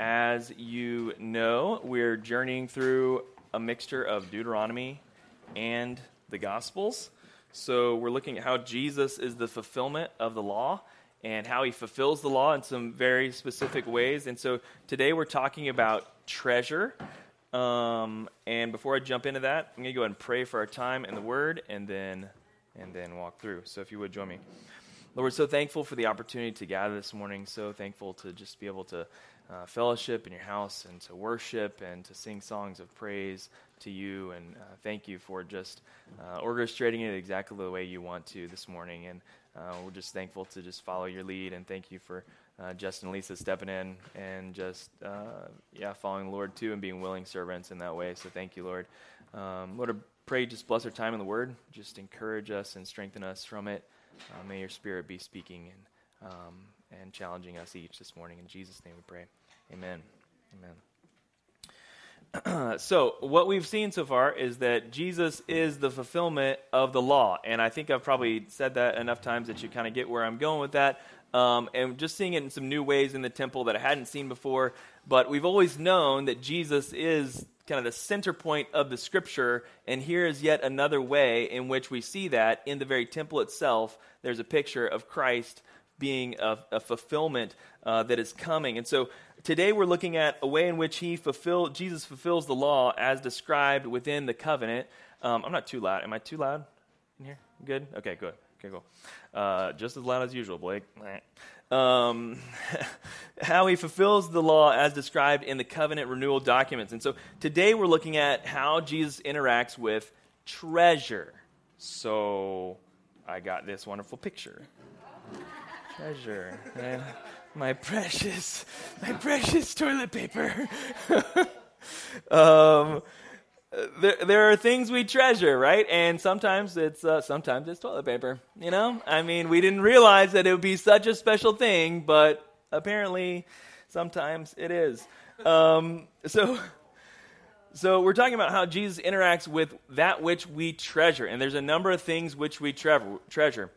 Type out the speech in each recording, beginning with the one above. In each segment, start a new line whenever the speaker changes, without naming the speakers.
as you know, we're journeying through a mixture of Deuteronomy and the Gospels. So we're looking at how Jesus is the fulfillment of the law and how he fulfills the law in some very specific ways. And so today we're talking about treasure. Um, and before I jump into that, I'm going to go ahead and pray for our time and the Word and then, and then walk through. So if you would join me. Lord, we're so thankful for the opportunity to gather this morning. So thankful to just be able to uh, fellowship in your house and to worship and to sing songs of praise to you. And uh, thank you for just uh, orchestrating it exactly the way you want to this morning. And uh, we're just thankful to just follow your lead. And thank you for uh, Justin and Lisa stepping in and just, uh, yeah, following the Lord too and being willing servants in that way. So thank you, Lord. Um, Lord, I pray just bless our time in the Word. Just encourage us and strengthen us from it. may your Spirit be speaking and, um, and challenging us each this morning. In Jesus' name we pray. Amen. Amen. so, what we've seen so far is that Jesus is the fulfillment of the law. And I think I've probably said that enough times that you kind of get where I'm going with that. Um, and just seeing it in some new ways in the temple that I hadn't seen before. But we've always known that Jesus is kind of the center point of the scripture. And here is yet another way in which we see that in the very temple itself. There's a picture of Christ being a, a fulfillment uh, that is coming. And so today we're looking at a way in which he fulfill, Jesus fulfills the law as described within the covenant. Um, I'm not too loud. Am I too loud in here? Good? Okay, good. Okay, cool. Uh, just as loud as usual, Blake. Um, how he fulfills the law as described in the covenant renewal documents. And so today we're looking at how Jesus interacts with treasure. So I got this wonderful picture. Treasure. My precious, my precious toilet paper. um, there, there are things we treasure, right? And sometimes it's uh, sometimes it's toilet paper. You know, I mean, we didn't realize that it would be such a special thing, but apparently, sometimes it is. Um, so, so we're talking about how Jesus interacts with that which we treasure, and there's a number of things which we treasure.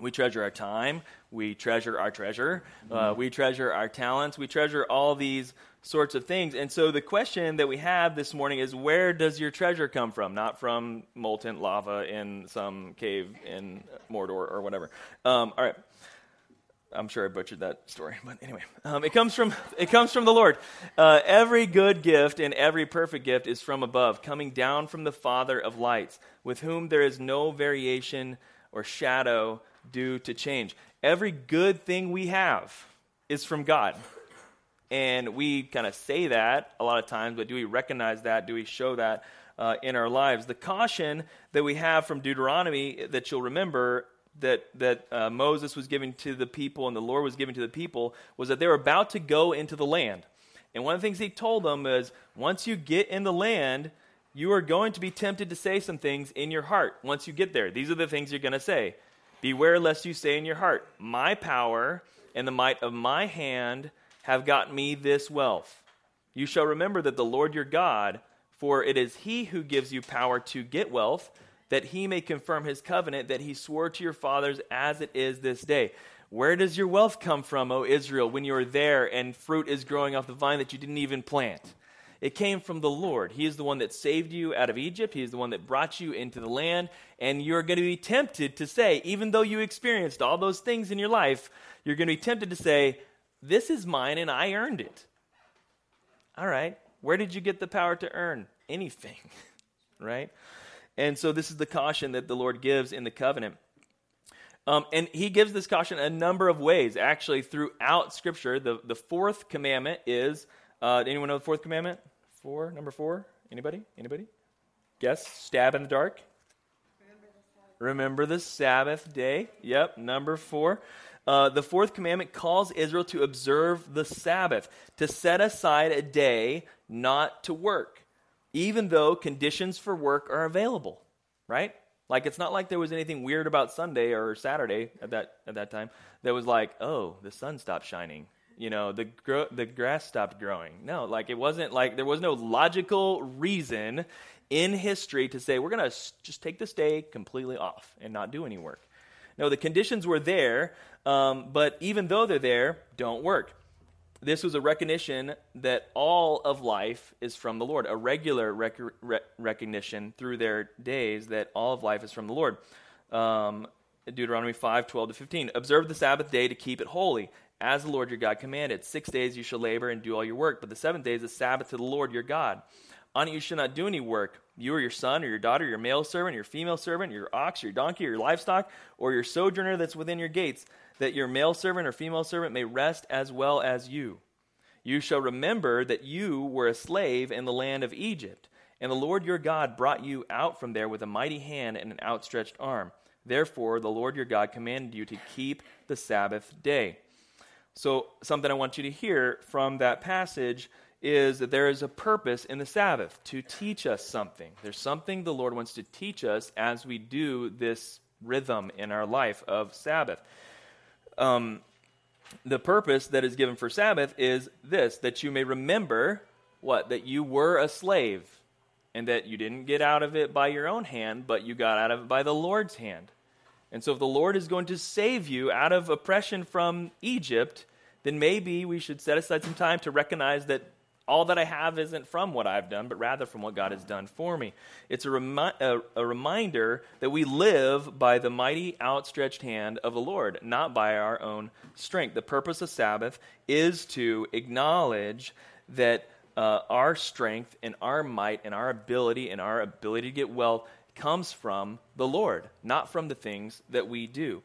We treasure our time. We treasure our treasure. Uh, we treasure our talents. We treasure all these sorts of things. And so the question that we have this morning is where does your treasure come from? Not from molten lava in some cave in Mordor or whatever. Um, all right. I'm sure I butchered that story, but anyway, um, it comes from it comes from the Lord. Uh, every good gift and every perfect gift is from above, coming down from the Father of lights, with whom there is no variation or shadow due to change. Every good thing we have is from God. And we kind of say that a lot of times, but do we recognize that? Do we show that uh, in our lives? The caution that we have from Deuteronomy that you'll remember that, that uh, Moses was giving to the people and the Lord was giving to the people was that they were about to go into the land. And one of the things he told them is once you get in the land, you are going to be tempted to say some things in your heart once you get there. These are the things you're going to say. Beware lest you say in your heart, My power and the might of my hand have gotten me this wealth. You shall remember that the Lord your God, for it is he who gives you power to get wealth, that he may confirm his covenant that he swore to your fathers as it is this day. Where does your wealth come from, O Israel, when you are there and fruit is growing off the vine that you didn't even plant? It came from the Lord. He is the one that saved you out of Egypt. He is the one that brought you into the land. And you're going to be tempted to say, even though you experienced all those things in your life, you're going to be tempted to say, This is mine and I earned it. All right. Where did you get the power to earn anything? right? And so this is the caution that the Lord gives in the covenant. Um, and he gives this caution a number of ways, actually, throughout Scripture. The, the fourth commandment is uh, anyone know the fourth commandment? Four, number four. Anybody? Anybody? Guess. Stab in the dark. Remember the Sabbath day. Yep, number four. Uh, the fourth commandment calls Israel to observe the Sabbath, to set aside a day not to work, even though conditions for work are available, right? Like it's not like there was anything weird about Sunday or Saturday at that at that time that was like, oh, the sun stopped shining you know the gro- the grass stopped growing no like it wasn't like there was no logical reason in history to say we're going to just take this day completely off and not do any work no the conditions were there um, but even though they're there don't work this was a recognition that all of life is from the Lord, a regular rec- rec- recognition through their days that all of life is from the Lord. Um, Deuteronomy 5 12 to 15. Observe the Sabbath day to keep it holy, as the Lord your God commanded. Six days you shall labor and do all your work, but the seventh day is a Sabbath to the Lord your God. On it you shall not do any work, you or your son or your daughter, your male servant, your female servant, your ox, your donkey, your livestock, or your sojourner that's within your gates that your male servant or female servant may rest as well as you. You shall remember that you were a slave in the land of Egypt, and the Lord your God brought you out from there with a mighty hand and an outstretched arm. Therefore, the Lord your God commanded you to keep the Sabbath day. So, something I want you to hear from that passage is that there is a purpose in the Sabbath to teach us something. There's something the Lord wants to teach us as we do this rhythm in our life of Sabbath um, the purpose that is given for Sabbath is this that you may remember what? That you were a slave and that you didn't get out of it by your own hand, but you got out of it by the Lord's hand. And so, if the Lord is going to save you out of oppression from Egypt, then maybe we should set aside some time to recognize that all that I have isn't from what I've done, but rather from what God has done for me. It's a, remi- a, a, reminder that we live by the mighty outstretched hand of the Lord, not by our own strength. The purpose of Sabbath is to acknowledge that uh, our strength and our might and our ability and our ability to get well comes from the Lord, not from the things that we do.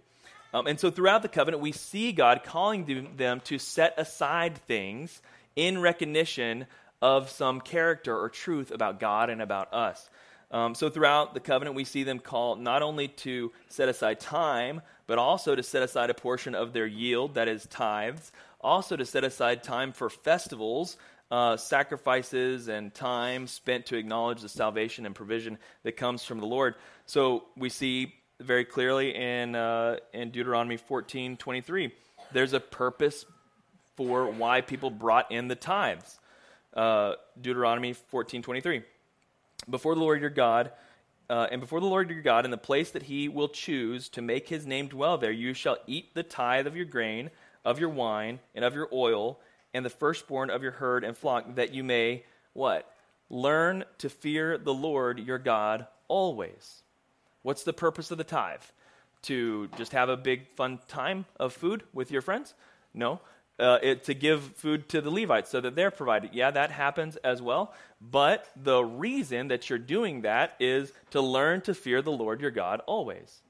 Um, and so throughout the covenant, we see God calling them to set aside things in recognition of some character or truth about God and about us. Um, so throughout the covenant, we see them call not only to set aside time, but also to set aside a portion of their yield, that is tithes, also to set aside time for festivals, uh, sacrifices, and time spent to acknowledge the salvation and provision that comes from the Lord. So we see very clearly in, uh, in Deuteronomy 14 23, there's a purpose for why people brought in the tithes. Uh, Deuteronomy 14:23. Before the Lord your God, uh, and before the Lord your God, in the place that he will choose to make his name dwell there, you shall eat the tithe of your grain, of your wine, and of your oil, and the firstborn of your herd and flock, that you may, what? Learn to fear the Lord your God always. What's the purpose of the tithe? To just have a big fun time of food with your friends? No uh, it, to give food to the Levites so that they're provided. Yeah, that happens as well. But the reason that you're doing that is to learn to fear the Lord your God always.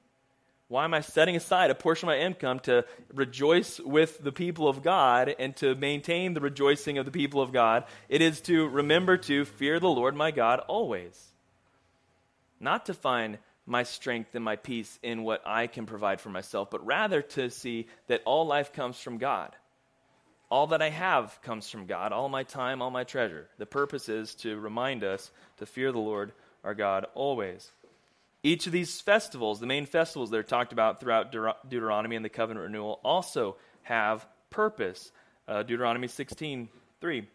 Why am I setting aside a portion of my income to rejoice with the people of God and to maintain the rejoicing of the people of God? It is to remember to fear the Lord my God always. Not to find my strength and my peace in what I can provide for myself, but rather to see that all life comes from God all that I have comes from God, all my time, all my treasure. The purpose is to remind us to fear the Lord our God always. Each of these festivals, the main festivals that are talked about throughout Deuteronomy and the covenant renewal, also have purpose. Uh, Deuteronomy 16 3,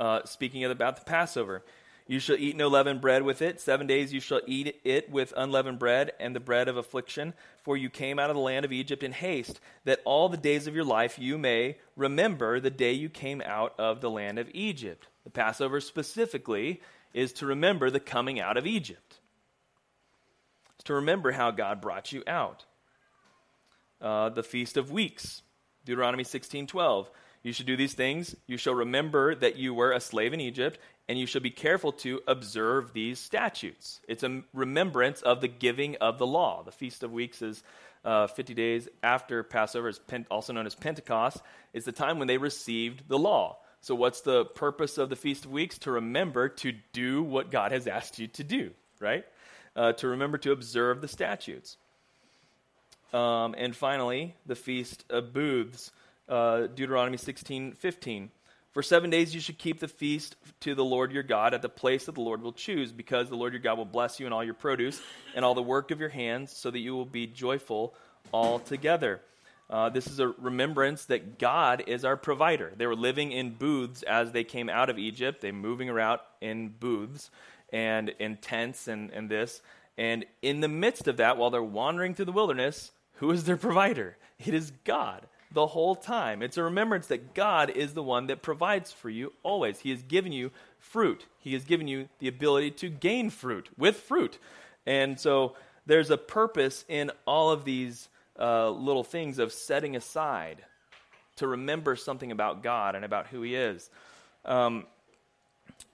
uh, speaking about the Passover. You shall eat no leavened bread with it. Seven days you shall eat it with unleavened bread and the bread of affliction. For you came out of the land of Egypt in haste, that all the days of your life you may remember the day you came out of the land of Egypt. The Passover specifically is to remember the coming out of Egypt, to remember how God brought you out. Uh, the Feast of Weeks, Deuteronomy 16 12. You should do these things. You shall remember that you were a slave in Egypt, and you shall be careful to observe these statutes. It's a remembrance of the giving of the law. The Feast of Weeks is uh, 50 days after Passover, is also known as Pentecost. It's the time when they received the law. So, what's the purpose of the Feast of Weeks? To remember to do what God has asked you to do, right? Uh, to remember to observe the statutes. Um, and finally, the Feast of Booths uh, Deuteronomy 16 15. For seven days you should keep the feast to the Lord your God at the place that the Lord will choose, because the Lord your God will bless you in all your produce and all the work of your hands, so that you will be joyful altogether. Uh, this is a remembrance that God is our provider. They were living in booths as they came out of Egypt. They moving around in booths and in tents and, and this. And in the midst of that, while they're wandering through the wilderness, who is their provider? It is God the whole time. It's a remembrance that God is the one that provides for you always. He has given you fruit, He has given you the ability to gain fruit with fruit. And so there's a purpose in all of these uh, little things of setting aside to remember something about God and about who He is. Um,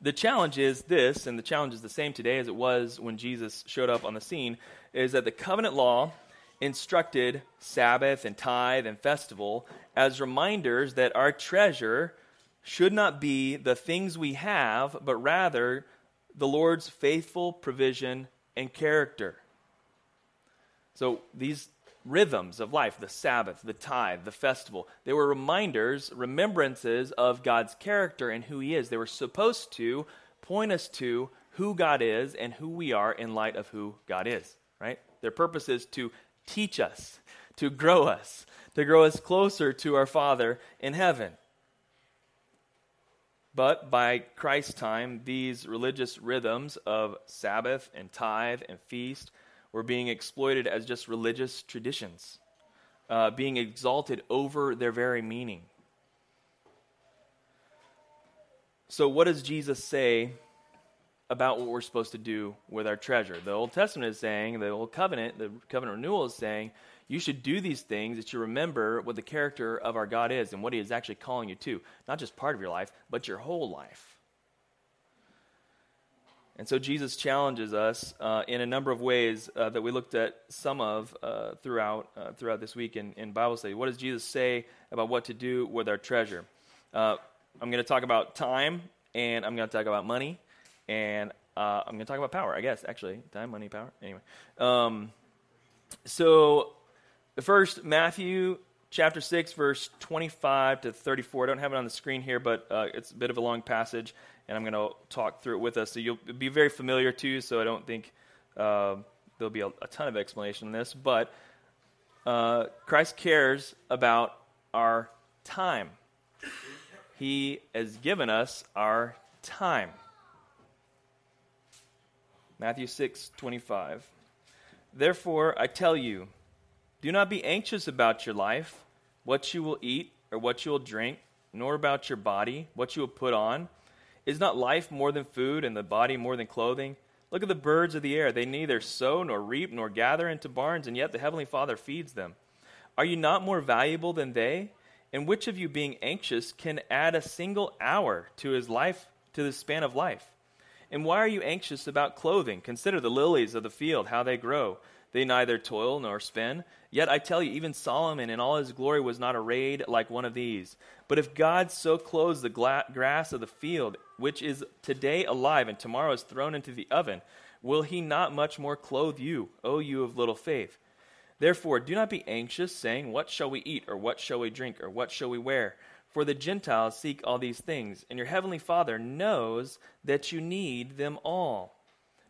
the challenge is this, and the challenge is the same today as it was when Jesus showed up on the scene, is that the covenant law instructed Sabbath and tithe and festival as reminders that our treasure should not be the things we have, but rather the Lord's faithful provision and character. So these rhythms of life, the Sabbath, the tithe, the festival, they were reminders, remembrances of God's character and who He is. They were supposed to point us to who God is and who we are in light of who God is, right? Their purpose is to teach us, to grow us, to grow us closer to our Father in heaven. But by Christ's time, these religious rhythms of Sabbath and tithe and feast were being exploited as just religious traditions, uh, being exalted over their very meaning. So, what does Jesus say about what we're supposed to do with our treasure? The Old Testament is saying, the Old Covenant, the covenant renewal is saying, you should do these things that you remember what the character of our God is and what He is actually calling you to. Not just part of your life, but your whole life. And so Jesus challenges us uh, in a number of ways uh, that we looked at some of uh, throughout, uh, throughout this week in, in Bible study. What does Jesus say about what to do with our treasure? Uh, I'm going to talk about time, and I'm going to talk about money, and uh, I'm going to talk about power, I guess, actually. Time, money, power. Anyway. Um, so, first, Matthew chapter 6, verse 25 to 34. I don't have it on the screen here, but it's a bit of a long passage and I'm going to talk through it with us. So you'll be very familiar to, so I don't think uh, there'll be a, a, ton of explanation on this. But uh, Christ cares about our time. He has given us our time. Matthew 6, 25. Therefore, I tell you, do not be anxious about your life, what you will eat or what you will drink, nor about your body, what you will put on. Is not life more than food, and the body more than clothing? Look at the birds of the air. They neither sow nor reap nor gather into barns, and yet the Heavenly Father feeds them. Are you not more valuable than they? And which of you, being anxious, can add a single hour to his life, to the span of life? And why are you anxious about clothing? Consider the lilies of the field, how they grow. They neither toil nor spin. Yet I tell you, even Solomon in all his glory was not arrayed like one of these. But if God so clothes the gla- grass of the field, which is today alive and tomorrow is thrown into the oven, will he not much more clothe you, O you of little faith? Therefore, do not be anxious, saying, What shall we eat, or what shall we drink, or what shall we wear? For the Gentiles seek all these things, and your heavenly Father knows that you need them all.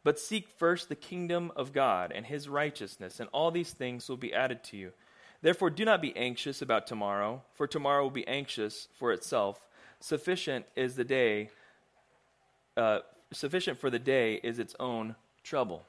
But seek first the kingdom of God and his righteousness, and all these things will be added to you. Therefore, do not be anxious about tomorrow, for tomorrow will be anxious for itself. Sufficient is the day, uh, sufficient for the day is its own trouble.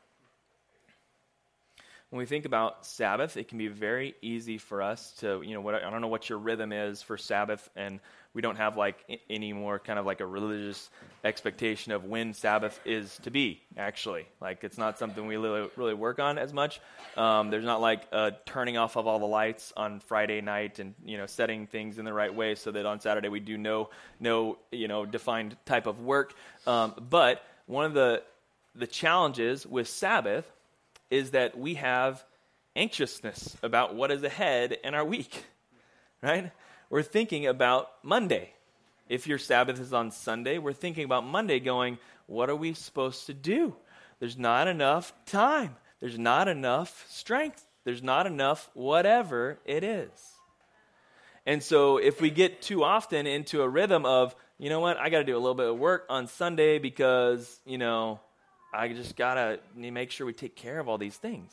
When we think about Sabbath, it can be very easy for us to, you know, what, I don't know what your rhythm is for Sabbath and we don't have like any more kind of like a religious expectation of when Sabbath is to be. Actually, like it's not something we really, really work on as much. Um, there's not like a turning off of all the lights on Friday night and you know setting things in the right way so that on Saturday we do no no you know defined type of work. Um, but one of the the challenges with Sabbath is that we have anxiousness about what is ahead in our week, right? we're thinking about Monday. If your Sabbath is on Sunday, we're thinking about Monday going, what are we supposed to do? There's not enough time. There's not enough strength. There's not enough whatever it is. And so if we get too often into a rhythm of, you know what, I got to do a little bit of work on Sunday because, you know, I just got to make sure we take care of all these things.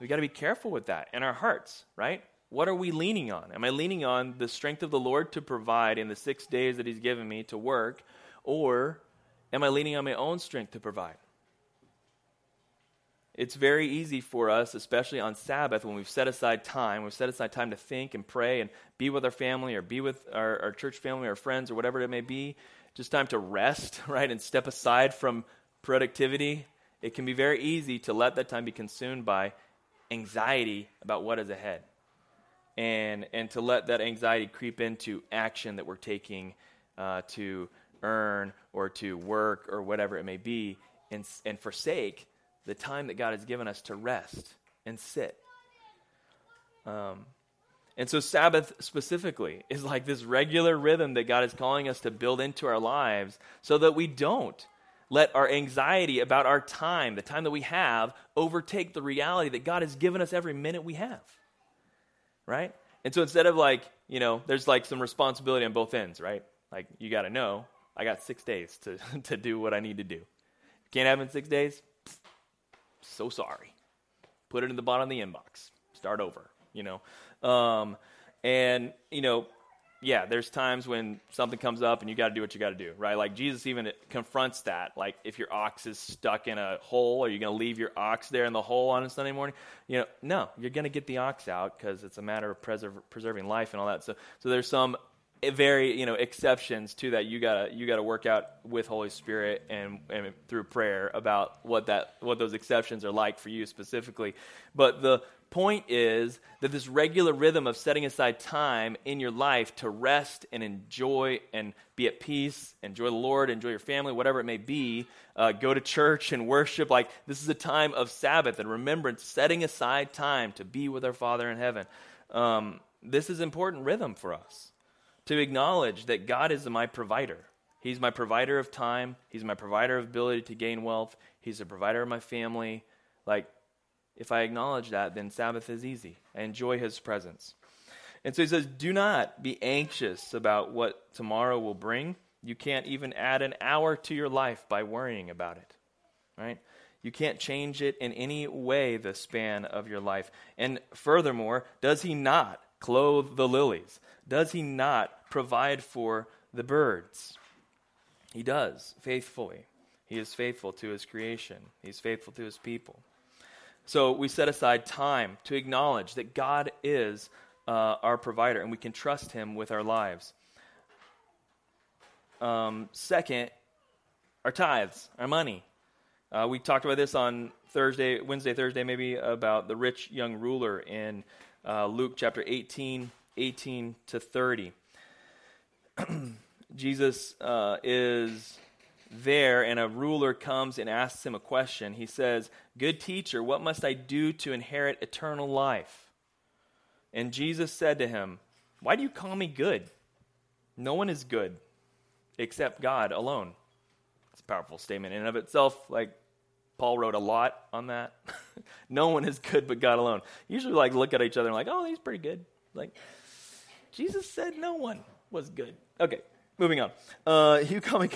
We got to be careful with that in our hearts, right? What are we leaning on? Am I leaning on the strength of the Lord to provide in the six days that He's given me to work? Or am I leaning on my own strength to provide? it's very easy for us, especially on Sabbath, when we've set aside time, we've set aside time to think and pray and be with our family or be with our, our church family or friends or whatever it may be, just time to rest, right, and step aside from productivity. It can be very easy to let that time be consumed by anxiety about what is ahead. And, and to let that anxiety creep into action that we're taking uh, to earn or to work or whatever it may be, and, and forsake the time that God has given us to rest and sit. Um, and so, Sabbath specifically is like this regular rhythm that God is calling us to build into our lives so that we don't let our anxiety about our time, the time that we have, overtake the reality that God has given us every minute we have. Right? And so, instead of like, you know, there's like some responsibility on both ends, right? Like, you got to know, I got six days to, to do what I need to do. Can't have in six days? so sorry. Put it in the bottom of the inbox. Start over, you know. Um, and, you know, yeah, there's times when something comes up and you got to do what you got to do, right? Like Jesus even confronts that. Like if your ox is stuck in a hole, are you going to leave your ox there in the hole on a Sunday morning? You know, no, you're going to get the ox out because it's a matter of preserving life and all that. So, so there's some very you know exceptions to that you gotta you gotta work out with holy spirit and, and through prayer about what that what those exceptions are like for you specifically but the point is that this regular rhythm of setting aside time in your life to rest and enjoy and be at peace enjoy the lord enjoy your family whatever it may be uh, go to church and worship like this is a time of sabbath and remembrance setting aside time to be with our father in heaven um, this is important rhythm for us to acknowledge that God is my provider. He's my provider of time, He's my provider of ability to gain wealth, He's a provider of my family. Like, if I acknowledge that, then Sabbath is easy. I enjoy His presence. And so he says, Do not be anxious about what tomorrow will bring. You can't even add an hour to your life by worrying about it. Right? You can't change it in any way the span of your life. And furthermore, does he not clothe the lilies? Does he not provide for the birds? He does, faithfully. He is faithful to his creation, he's faithful to his people. So we set aside time to acknowledge that God is uh, our provider and we can trust him with our lives. Um, second, our tithes, our money. Uh, we talked about this on Thursday, Wednesday, Thursday, maybe, about the rich young ruler in uh, Luke chapter 18, 18 to 30. Jesus uh, is there, and a ruler comes and asks him a question. He says, Good teacher, what must I do to inherit eternal life? And Jesus said to him, Why do you call me good? No one is good except God alone. It's a powerful statement in and of itself. Like, Paul wrote a lot on that. no one is good but God alone. Usually, like, look at each other and like, oh, he's pretty good. Like, Jesus said no one was good. Okay, moving on. Uh.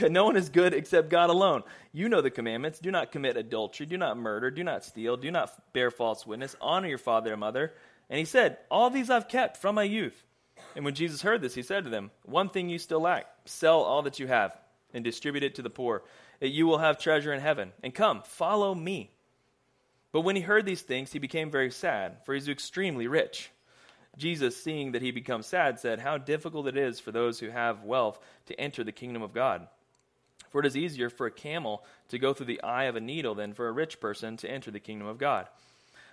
No one is good except God alone. You know the commandments. Do not commit adultery. Do not murder. Do not steal. Do not bear false witness. Honor your father and mother. And he said, All these I've kept from my youth. And when Jesus heard this, he said to them, One thing you still lack sell all that you have and distribute it to the poor, that you will have treasure in heaven. And come, follow me. But when he heard these things, he became very sad, for he was extremely rich. Jesus, seeing that he becomes sad, said, How difficult it is for those who have wealth to enter the kingdom of God. For it is easier for a camel to go through the eye of a needle than for a rich person to enter the kingdom of God.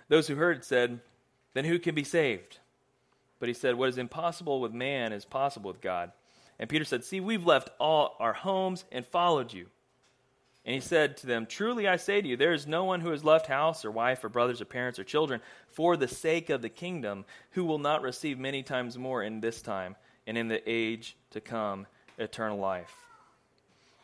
Those who heard said, Then who can be saved? But he said, What is impossible with man is possible with God. And Peter said, See, we've left all our homes and followed you. And he said to them, Truly I say to you, there is no one who has left house or wife or brothers or parents or children for the sake of the kingdom who will not receive many times more in this time and in the age to come eternal life.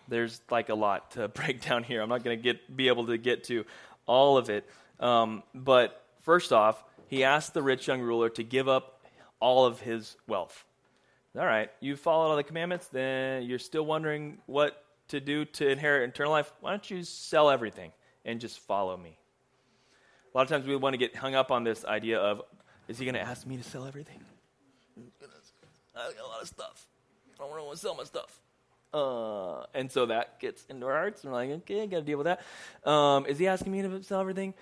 There's like a lot to break down here. I'm not going to get be able to get to all of it. Um, but first off, he asked the rich young ruler to give up all of his wealth. All right, you followed all the commandments, then you're still wondering what to do to inherit eternal life, why don't you sell everything and just follow me? A lot of times we want to get hung up on this idea of, is he going to ask me to sell everything? I got a lot of stuff. I don't want to sell my stuff. Uh, and so that gets into our hearts. And we're like, okay, I got to deal with that. Um, is he asking me to sell everything?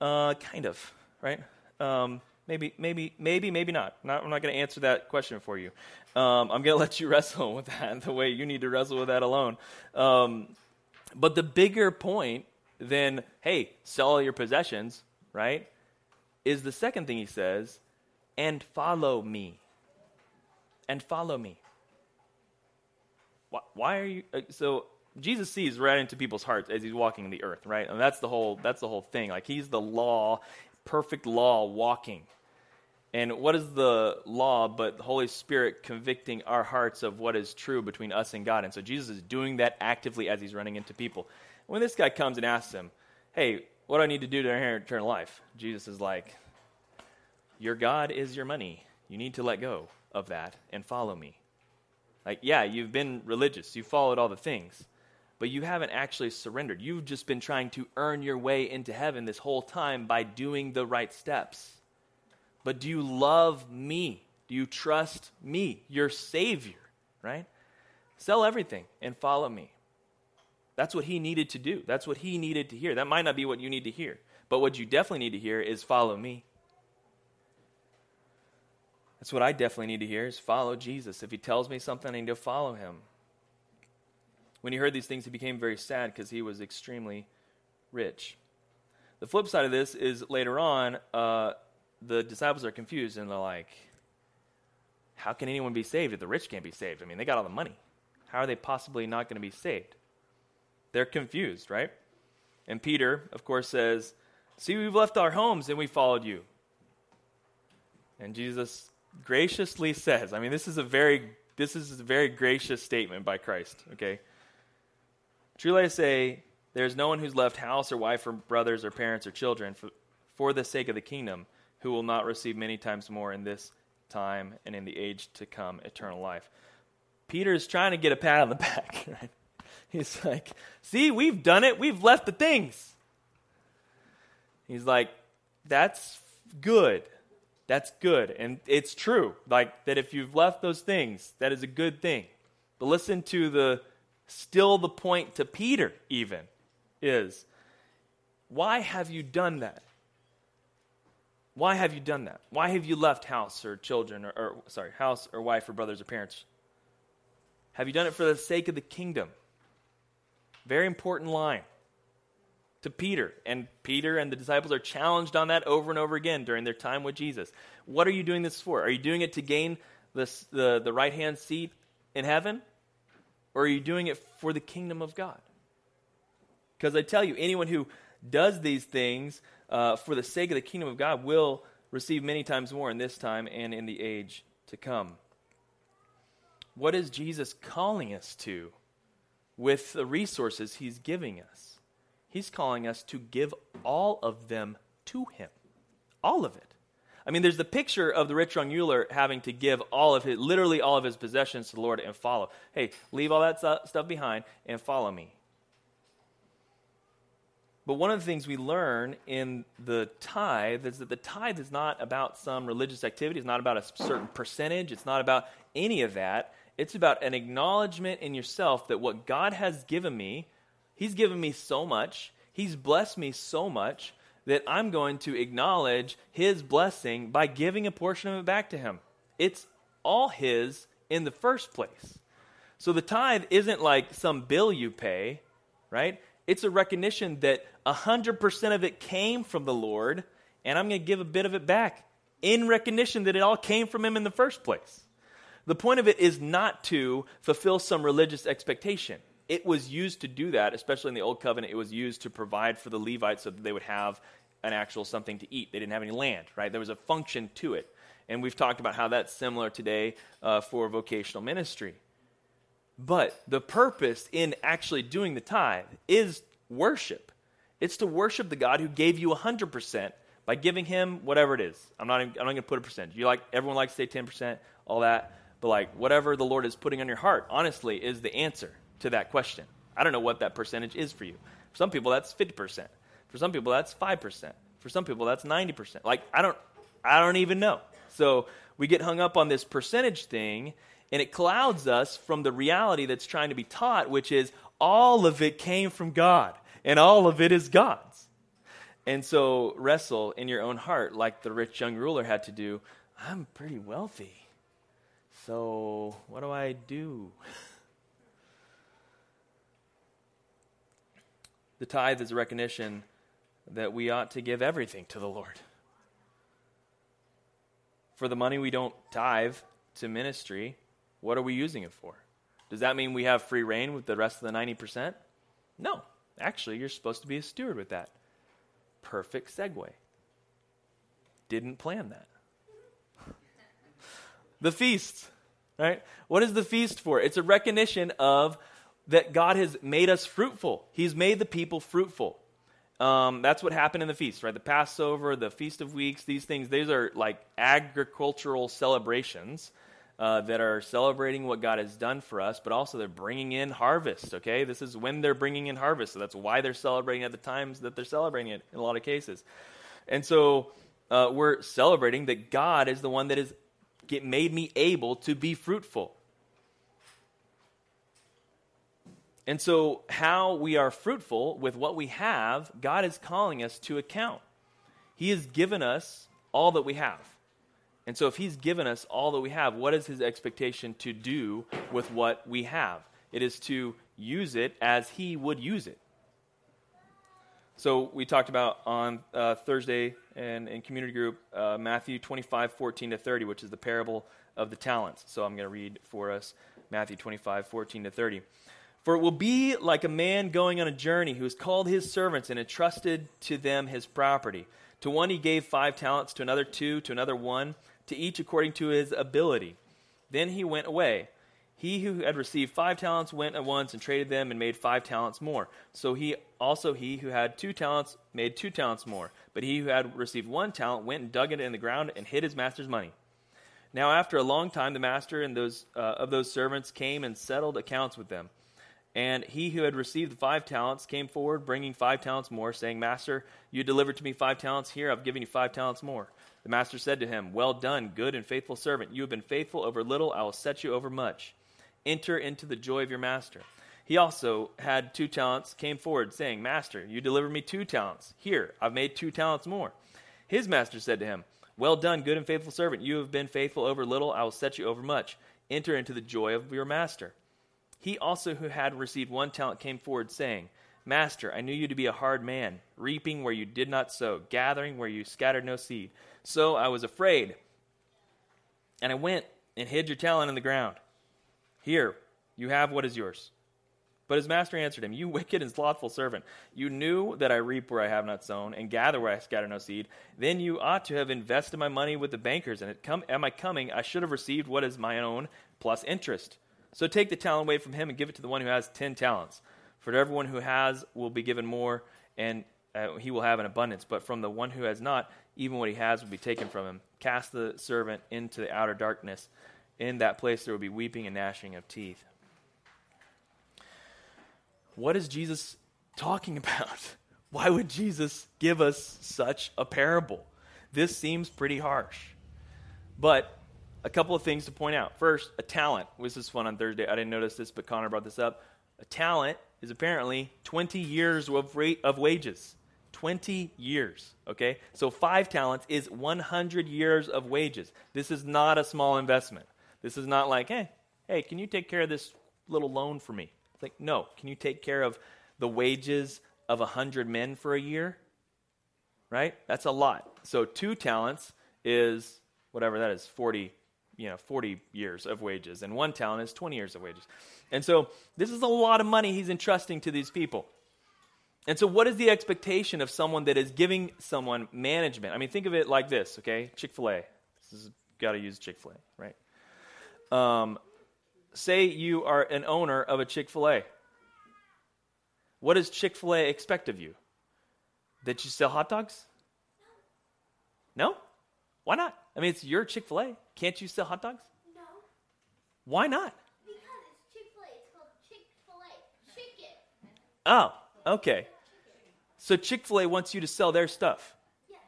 Uh, kind of, right? Um, maybe, maybe, maybe, maybe not. not I'm not going to answer that question for you. Um, I'm going to let you wrestle with that the way you need to wrestle with that alone. Um, but the bigger point than, hey, sell all your possessions, right, is the second thing he says, and follow me. And follow me. Why, why are you. Uh, so Jesus sees right into people's hearts as he's walking the earth, right? And that's the whole that's the whole thing. Like he's the law, perfect law walking. And what is the law but the Holy Spirit convicting our hearts of what is true between us and God? And so Jesus is doing that actively as he's running into people. When this guy comes and asks him, Hey, what do I need to do to inherit eternal life? Jesus is like, Your God is your money. You need to let go of that and follow me. Like, yeah, you've been religious, you followed all the things but you haven't actually surrendered. You've just been trying to earn your way into heaven this whole time by doing the right steps. But do you love me? Do you trust me, your Savior? Right? Sell everything and follow me. That's what he needed to do. That's what he needed to hear. That might not be what you need to hear, but what you definitely need to hear is follow me. That's what I definitely need to hear is follow Jesus. If he tells me something, I need to follow him. When he heard these things, he became very sad because he was extremely rich. The flip side of this is later on, uh, the disciples are confused and they're like, How can anyone be saved if the rich can't be saved? I mean, they got all the money. How are they possibly not going to be saved? They're confused, right? And Peter, of course, says, See, we've left our homes and we followed you. And Jesus graciously says, I mean, this is a very this is a very gracious statement by Christ, okay? Truly I say, there is no one who's left house or wife or brothers or parents or children for, for the sake of the kingdom who will not receive many times more in this time and in the age to come eternal life. Peter is trying to get a pat on the back, right? He's like, see, we've done it. We've left the things. He's like, that's good. That's good. And it's true. Like, that if you've left those things, that is a good thing. But listen to the still the point to Peter, even, is why have you done that? Why have you done that? Why have you left house or children, or, or, sorry, house or wife or brothers or parents? Have you done it for the sake of the kingdom? Very important line to Peter. And Peter and the disciples are challenged on that over and over again during their time with Jesus. What are you doing this for? Are you doing it to gain this, the, the right hand seat in heaven? Or are you doing it for the kingdom of God? Because I tell you, anyone who does these things uh, for the sake of the kingdom of God will receive many times more in this time and in the age to come. What is Jesus calling us to with the resources he's giving us? He's calling us to give all of them to him. All of it. I mean, there's the picture of the rich young ruler having to give all of his, literally all of his possessions to the Lord and follow. Hey, leave all that stuff behind and follow me. But one of the things we learn in the tithe is that the tithe is not about some religious activity. It's not about a certain percentage. It's not about any of that. It's about an acknowledgement in yourself that what God has given me, He's given me so much. He's blessed me so much that I'm going to acknowledge his blessing by giving a portion of it back to him. It's all his in the first place. So the tithe isn't like some bill you pay, right? It's a recognition that 100% of it came from the Lord, and I'm going to give a bit of it back in recognition that it all came from him in the first place. The point of it is not to fulfill some religious expectation. It was used to do that, especially in the Old Covenant. It was used to provide for the Levites so that they would have an actual something to eat. They didn't have any land, right? There was a function to it. And we've talked about how that's similar today uh, for vocational ministry. But the purpose in actually doing the tithe is worship. It's to worship the God who gave you 100% by giving him whatever it is. I'm not, I'm not going to put a percentage. You like, everyone likes to say 10%, all that. But like, whatever the Lord is putting on your heart, honestly, is the answer to that question. I don't know what that percentage is for you. For some people, that's 50%. For some people, that's 5%. For some people, that's 90%. Like, I don't, I don't even know. So we get hung up on this percentage thing, and it clouds us from the reality that's trying to be taught, which is all of it came from God, and all of it is God's. And so wrestle in your own heart, like the rich young ruler had to do. I'm pretty wealthy. So what do I do? The tithe is a recognition that we ought to give everything to the Lord. For the money we don't tithe to ministry, what are we using it for? Does that mean we have free reign with the rest of the 90%? No. Actually, you're supposed to be a steward with that. Perfect segue. Didn't plan that. the feast, right? What is the feast for? It's a recognition of that God has made us fruitful. He's made the people fruitful. Um, that's what happened in the feast, right? The Passover, the Feast of Weeks, these things, these are like agricultural celebrations uh, that are celebrating what God has done for us, but also they're bringing in harvest, okay? This is when they're bringing in harvest, so that's why they're celebrating at the times that they're celebrating it in a lot of cases. And so uh, we're celebrating that God is the one that has made me able to be fruitful. And so, how we are fruitful with what we have, God is calling us to account. He has given us all that we have. And so, if He's given us all that we have, what is His expectation to do with what we have? It is to use it as He would use it. So, we talked about on uh, Thursday and in community group uh, Matthew 25, 14 to 30, which is the parable of the talents. So, I'm going to read for us Matthew 25, 14 to 30. For it will be like a man going on a journey who has called his servants and entrusted to them his property. To one he gave five talents, to another two, to another one, to each according to his ability. Then he went away. He who had received five talents went at once and traded them and made five talents more. So he also he who had two talents made two talents more. But he who had received one talent went and dug it in the ground and hid his master's money. Now after a long time the master and those uh, of those servants came and settled accounts with them. And he who had received the five talents came forward, bringing five talents more, saying, Master, you delivered to me five talents. Here, I've given you five talents more. The master said to him, Well done, good and faithful servant. You have been faithful over little, I will set you over much. Enter into the joy of your master. He also had two talents, came forward, saying, Master, you delivered me two talents. Here, I've made two talents more. His master said to him, Well done, good and faithful servant. You have been faithful over little, I will set you over much. Enter into the joy of your master. He also, who had received one talent, came forward, saying, Master, I knew you to be a hard man, reaping where you did not sow, gathering where you scattered no seed. So I was afraid, and I went and hid your talent in the ground. Here, you have what is yours. But his master answered him, You wicked and slothful servant, you knew that I reap where I have not sown, and gather where I scatter no seed. Then you ought to have invested my money with the bankers, and come, at my coming I should have received what is my own plus interest. So take the talent away from him and give it to the one who has ten talents. For everyone who has will be given more, and uh, he will have an abundance. But from the one who has not, even what he has will be taken from him. Cast the servant into the outer darkness. In that place there will be weeping and gnashing of teeth. What is Jesus talking about? Why would Jesus give us such a parable? This seems pretty harsh. But a couple of things to point out. First, a talent. This is fun on Thursday. I didn't notice this, but Connor brought this up. A talent is apparently 20 years of, rate of wages. 20 years, okay? So five talents is 100 years of wages. This is not a small investment. This is not like, hey, hey, can you take care of this little loan for me? It's like, no. Can you take care of the wages of 100 men for a year? Right? That's a lot. So two talents is whatever that is, 40 you know 40 years of wages and one talent is 20 years of wages and so this is a lot of money he's entrusting to these people. And so what is the expectation of someone that is giving someone management? I mean think of it like this okay? Chick-fil-a. This is got to use chick-fil-a right? Um, say you are an owner of a chick-fil-a. What does chick-fil-a expect of you? That you sell hot dogs? No. Why not? I mean, it's your Chick fil A. Can't you sell hot dogs?
No.
Why not?
Because it's Chick fil A. It's called Chick fil A. Chicken.
Oh, okay. So Chick fil A wants you to sell their stuff.
Yes.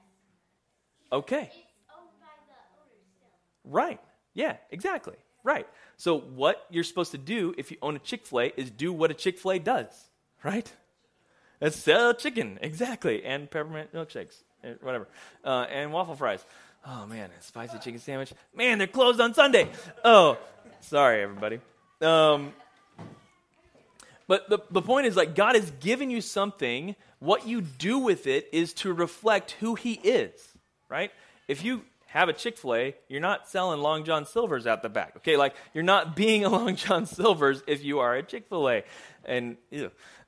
Okay.
It's owned by the owner still.
Right. Yeah, exactly. Right. So what you're supposed to do if you own a Chick fil A is do what a Chick fil A does, right? Let's sell chicken, exactly, and peppermint milkshakes, and whatever, uh, and waffle fries. Oh man, a spicy chicken sandwich. Man, they're closed on Sunday. Oh, sorry, everybody. Um, but the, the point is, like, God has given you something. What you do with it is to reflect who He is, right? If you have a Chick fil A, you're not selling Long John Silvers out the back, okay? Like, you're not being a Long John Silvers if you are a Chick fil A. And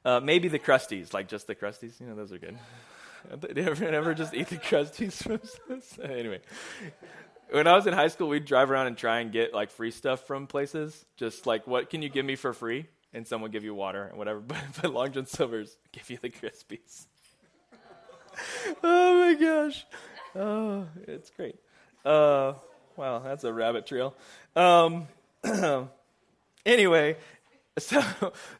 uh, maybe the Krusties, like just the Krusties, you know, those are good. Did you ever, just eat the Krusties? anyway, when I was in high school, we'd drive around and try and get like free stuff from places. Just like, what can you give me for free? And someone give you water and whatever. But, but Long John Silver's give you the Krispies. oh my gosh. Oh, it's great. Uh, wow, that's a rabbit trail. Um, anyway, so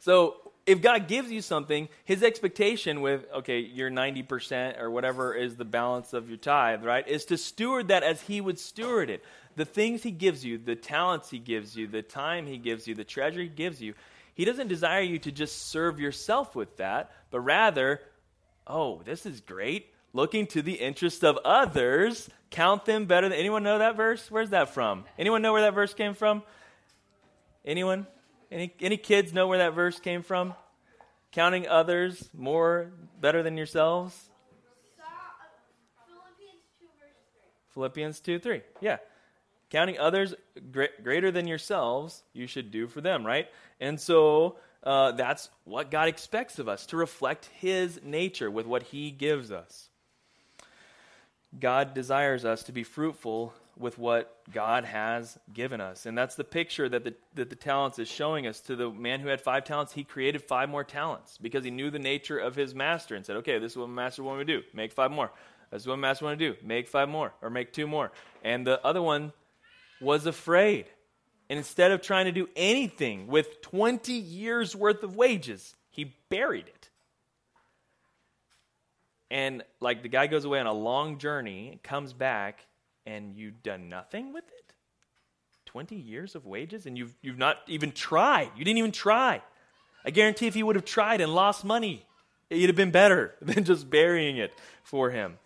so if God gives you something, his expectation with, okay, your 90% or whatever is the balance of your tithe, right, is to steward that as he would steward it. The things he gives you, the talents he gives you, the time he gives you, the treasure he gives you, he doesn't desire you to just serve yourself with that, but rather, oh, this is great. Looking to the interest of others, count them better than anyone know that verse? Where's that from? Anyone know where that verse came from? Anyone? Any, any kids know where that verse came from? Counting others more better than yourselves? Philippians 2 3. Yeah. Counting others greater than yourselves, you should do for them, right? And so uh, that's what God expects of us to reflect His nature with what He gives us. God desires us to be fruitful with what God has given us. And that's the picture that the, that the talents is showing us. To the man who had five talents, he created five more talents because he knew the nature of his master and said, okay, this is what my master wanted me to do. Make five more. This is what my master wanted to do. Make five more or make two more. And the other one was afraid. And instead of trying to do anything with 20 years worth of wages, he buried it. And like the guy goes away on a long journey, comes back, and you've done nothing with it? 20 years of wages and you've, you've not even tried. You didn't even try. I guarantee if he would have tried and lost money, it'd have been better than just burying it for him.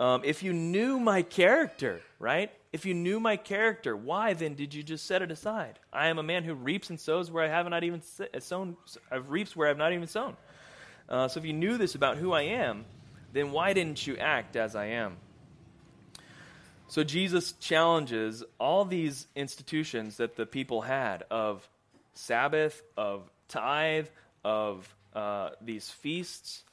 Um, if you knew my character, right? If you knew my character, why then did you just set it aside? I am a man who reaps and sows where I have not even uh, sown, I've reaps where I have not even sown. Uh, so if you knew this about who I am, then why didn't you act as I am? So Jesus challenges all these institutions that the people had of Sabbath, of tithe, of uh, these feasts.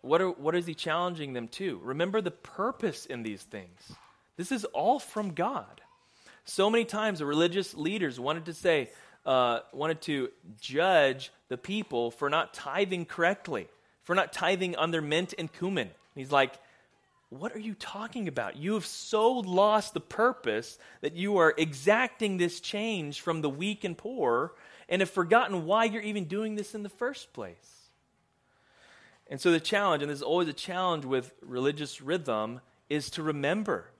What, are, what is he challenging them to? Remember the purpose in these things. This is all from God. So many times the religious leaders wanted to say, uh, wanted to judge the people for not tithing correctly, for not tithing on their mint and cumin. he's like, what are you talking about? You have so lost the purpose that you are exacting this change from the weak and poor and have forgotten why you're even doing this in the first place. And so, the challenge, and there's always a challenge with religious rhythm, is to remember.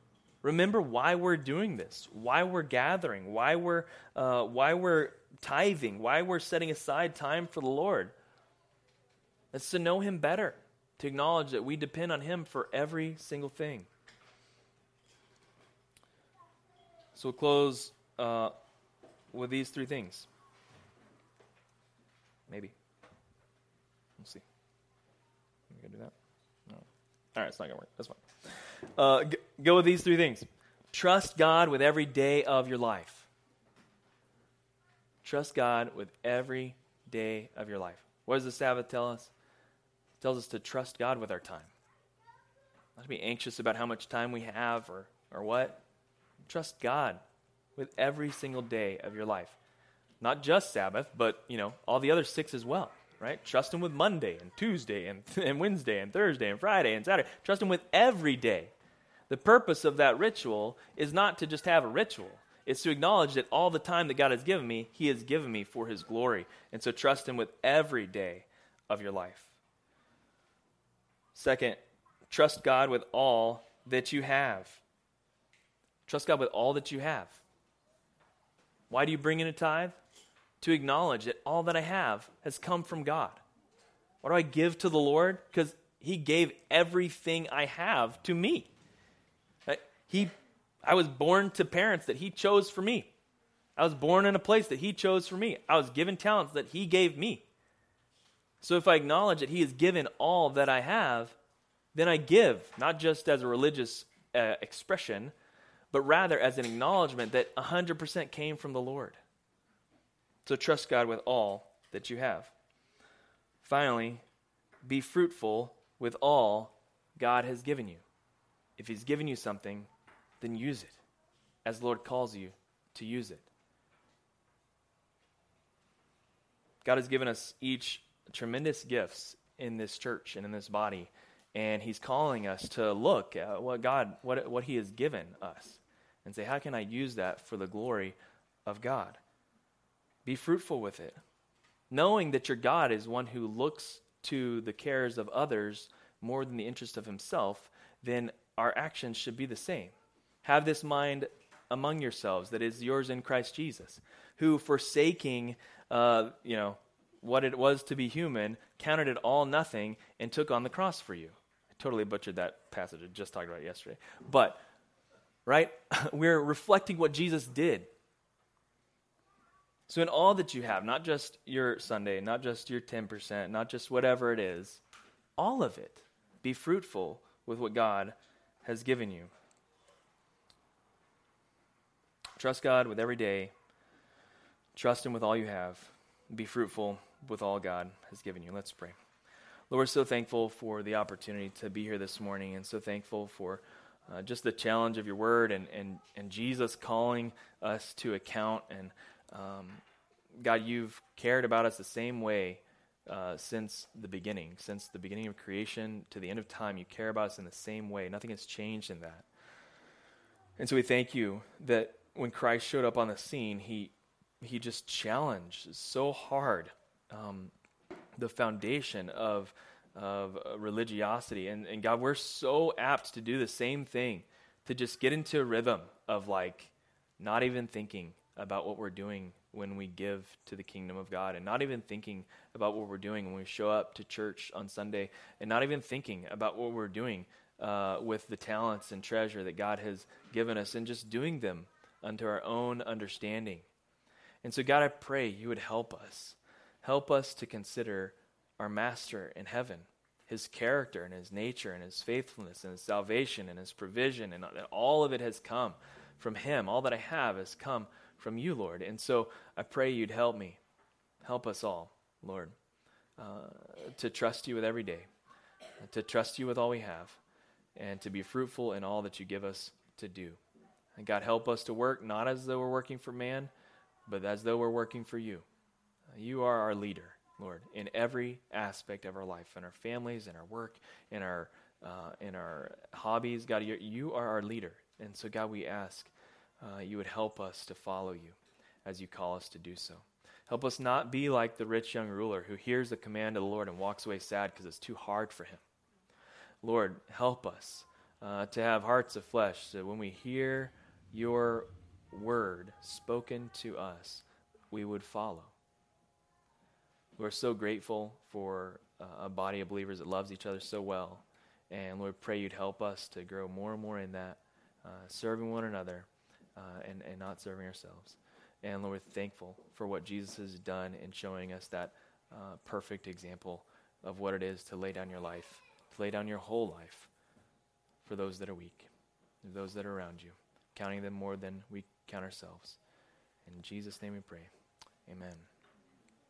Remember why we're doing this, why we're gathering, why we're, uh, why we're tithing, why we're setting aside time for the Lord. It's to know Him better to acknowledge that we depend on Him for every single thing. So we'll close uh, with these three things. Maybe. We'll see. We gonna do that? No. All right, it's not gonna work. That's fine. Uh, go with these three things. Trust God with every day of your life. Trust God with every day of your life. What does the Sabbath tell us? It tells us to trust God with our time. Not to be anxious about how much time we have or, or what. Trust God with every single day of your life. Not just Sabbath, but, you know, all the other six as well, right? Trust Him with Monday and Tuesday and, and Wednesday and Thursday and Friday and Saturday. Trust Him with every day. The purpose of that ritual is not to just have a ritual. It's to acknowledge that all the time that God has given me, He has given me for His glory. And so trust Him with every day of your life. Second, trust God with all that you have. Trust God with all that you have. Why do you bring in a tithe? To acknowledge that all that I have has come from God. Why do I give to the Lord? Because He gave everything I have to me. Uh, He, I was born to parents that He chose for me. I was born in a place that He chose for me. I was given talents that He gave me. So if I acknowledge that He has given all that I have, then I give, not just as a religious uh, expression, but rather as an acknowledgement that 100% came from the Lord. So trust God with all that you have. Finally, be fruitful with all God has given you. If He's given you something, then use it as Lord calls you to use it. God has given us each tremendous gifts in this church and in this body, and He's calling us to look at what God, what, what He has given us, and say, How can I use that for the glory of God? Be fruitful with it, knowing that your God is one who looks to the cares of others more than the interest of Himself, then our actions should be the same. Have this mind among yourselves that is yours in Christ Jesus, who forsaking, uh, you know, what it was to be human, counted it all nothing, and took on the cross for you. I totally butchered that passage. I just talked about yesterday. But, right, we're reflecting what Jesus did. So, in all that you have, not just your Sunday, not just your 10%, not just whatever it is, all of it, be fruitful with what God has given you. Trust God with every day. Trust Him with all you have. Be fruitful with all God has given you. Let's pray. Lord, we're so thankful for the opportunity to be here this morning and so thankful for uh, just the challenge of your word and, and, and Jesus calling us to account. And um, God, you've cared about us the same way uh, since the beginning, since the beginning of creation to the end of time. You care about us in the same way. Nothing has changed in that. And so we thank you that when Christ showed up on the scene, he, he just challenged so hard um, the foundation of, of religiosity. And, and God, we're so apt to do the same thing, to just get into a rhythm of like not even thinking about what we're doing when we give to the kingdom of God, and not even thinking about what we're doing when we show up to church on Sunday, and not even thinking about what we're doing uh, with the talents and treasure that God has given us, and just doing them unto our own understanding. And so, God, I pray you would help us. Help us to consider our Master in heaven, his character and his nature and his faithfulness and his salvation and his provision, and all of it has come from him. All that I have has come from you, Lord. And so I pray you'd help me. Help us all, Lord, uh, to trust you with every day, to trust you with all we have, and to be fruitful in all that you give us to do. And God, help us to work not as though we're working for man, but as though we're working for you. You are our leader, Lord, in every aspect of our life, in our families, in our work, in our uh, in our hobbies. God, you, you are our leader, and so God, we ask uh, you would help us to follow you as you call us to do so. Help us not be like the rich young ruler who hears the command of the Lord and walks away sad because it's too hard for him. Lord, help us uh, to have hearts of flesh so when we hear your word spoken to us, we would follow. We're so grateful for uh, a body of believers that loves each other so well. And Lord, pray you'd help us to grow more and more in that, uh, serving one another uh, and, and not serving ourselves. And Lord, we're thankful for what Jesus has done in showing us that uh, perfect example of what it is to lay down your life, to lay down your whole life for those that are weak, those that are around you, counting them more than we count ourselves. In Jesus' name we pray. Amen.